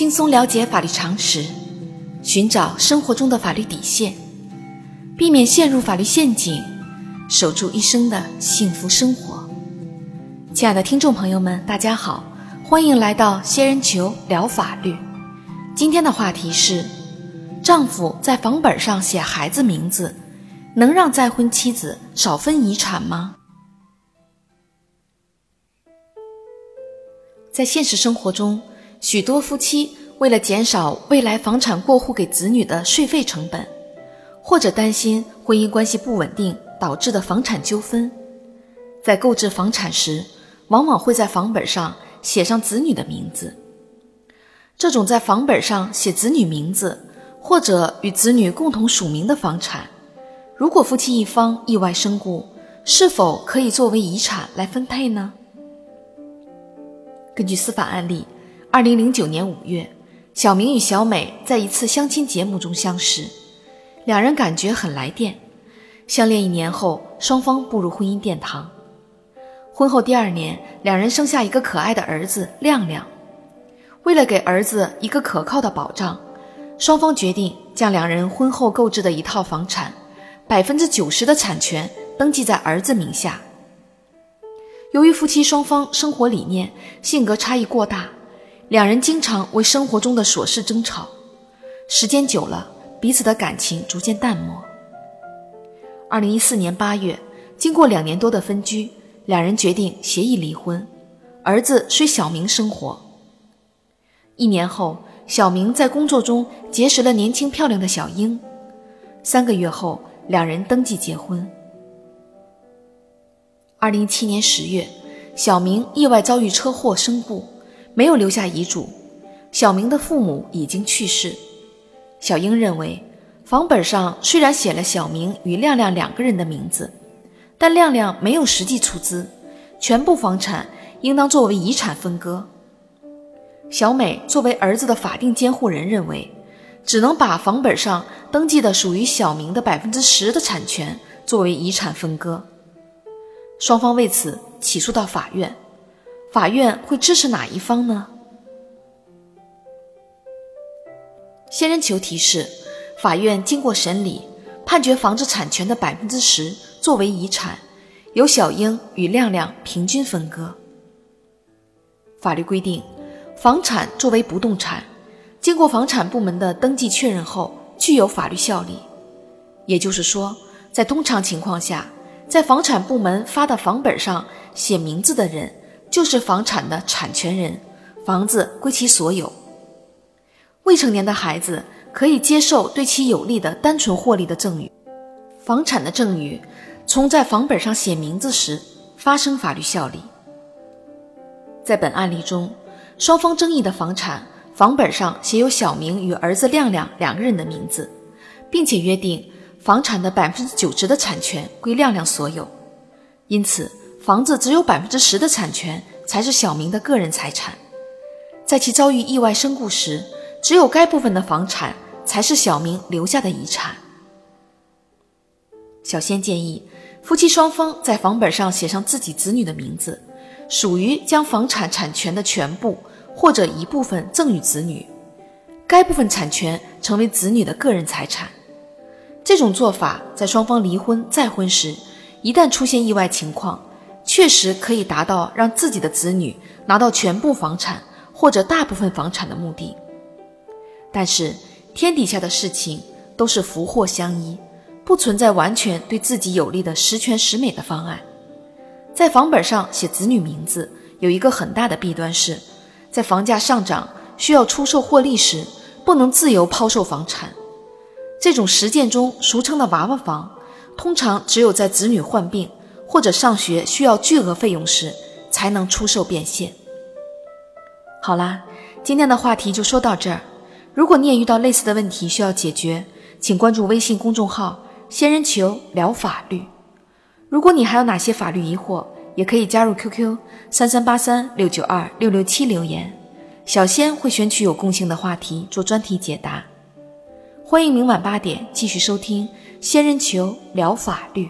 轻松了解法律常识，寻找生活中的法律底线，避免陷入法律陷阱，守住一生的幸福生活。亲爱的听众朋友们，大家好，欢迎来到仙人球聊法律。今天的话题是：丈夫在房本上写孩子名字，能让再婚妻子少分遗产吗？在现实生活中，许多夫妻为了减少未来房产过户给子女的税费成本，或者担心婚姻关系不稳定导致的房产纠纷，在购置房产时，往往会在房本上写上子女的名字。这种在房本上写子女名字，或者与子女共同署名的房产，如果夫妻一方意外身故，是否可以作为遗产来分配呢？根据司法案例，二零零九年五月，小明与小美在一次相亲节目中相识，两人感觉很来电。相恋一年后，双方步入婚姻殿堂。婚后第二年，两人生下一个可爱的儿子亮亮。为了给儿子一个可靠的保障，双方决定将两人婚后购置的一套房产，百分之九十的产权登记在儿子名下。由于夫妻双方生活理念、性格差异过大，两人经常为生活中的琐事争吵。时间久了，彼此的感情逐渐淡漠。二零一四年八月，经过两年多的分居，两人决定协议离婚，儿子随小明生活。一年后，小明在工作中结识了年轻漂亮的小英，三个月后，两人登记结婚。二零一七年十月，小明意外遭遇车祸身故，没有留下遗嘱。小明的父母已经去世。小英认为，房本上虽然写了小明与亮亮两个人的名字，但亮亮没有实际出资，全部房产应当作为遗产分割。小美作为儿子的法定监护人，认为只能把房本上登记的属于小明的百分之十的产权作为遗产分割。双方为此起诉到法院，法院会支持哪一方呢？仙人球提示：法院经过审理，判决房子产权的百分之十作为遗产，由小英与亮亮平均分割。法律规定，房产作为不动产，经过房产部门的登记确认后，具有法律效力。也就是说，在通常情况下。在房产部门发的房本上写名字的人，就是房产的产权人，房子归其所有。未成年的孩子可以接受对其有利的单纯获利的赠与，房产的赠与从在房本上写名字时发生法律效力。在本案例中，双方争议的房产房本上写有小明与儿子亮亮两个人的名字，并且约定。房产的百分之九十的产权归亮亮所有，因此房子只有百分之十的产权才是小明的个人财产。在其遭遇意外身故时，只有该部分的房产才是小明留下的遗产。小仙建议，夫妻双方在房本上写上自己子女的名字，属于将房产产权的全部或者一部分赠与子女，该部分产权成为子女的个人财产。这种做法在双方离婚再婚时，一旦出现意外情况，确实可以达到让自己的子女拿到全部房产或者大部分房产的目的。但是天底下的事情都是福祸相依，不存在完全对自己有利的十全十美的方案。在房本上写子女名字有一个很大的弊端是，在房价上涨需要出售获利时，不能自由抛售房产。这种实践中俗称的“娃娃房”，通常只有在子女患病或者上学需要巨额费用时才能出售变现。好啦，今天的话题就说到这儿。如果你也遇到类似的问题需要解决，请关注微信公众号“仙人球聊法律”。如果你还有哪些法律疑惑，也可以加入 QQ 三三八三六九二六六七留言，小仙会选取有共性的话题做专题解答。欢迎明晚八点继续收听《仙人球聊法律》。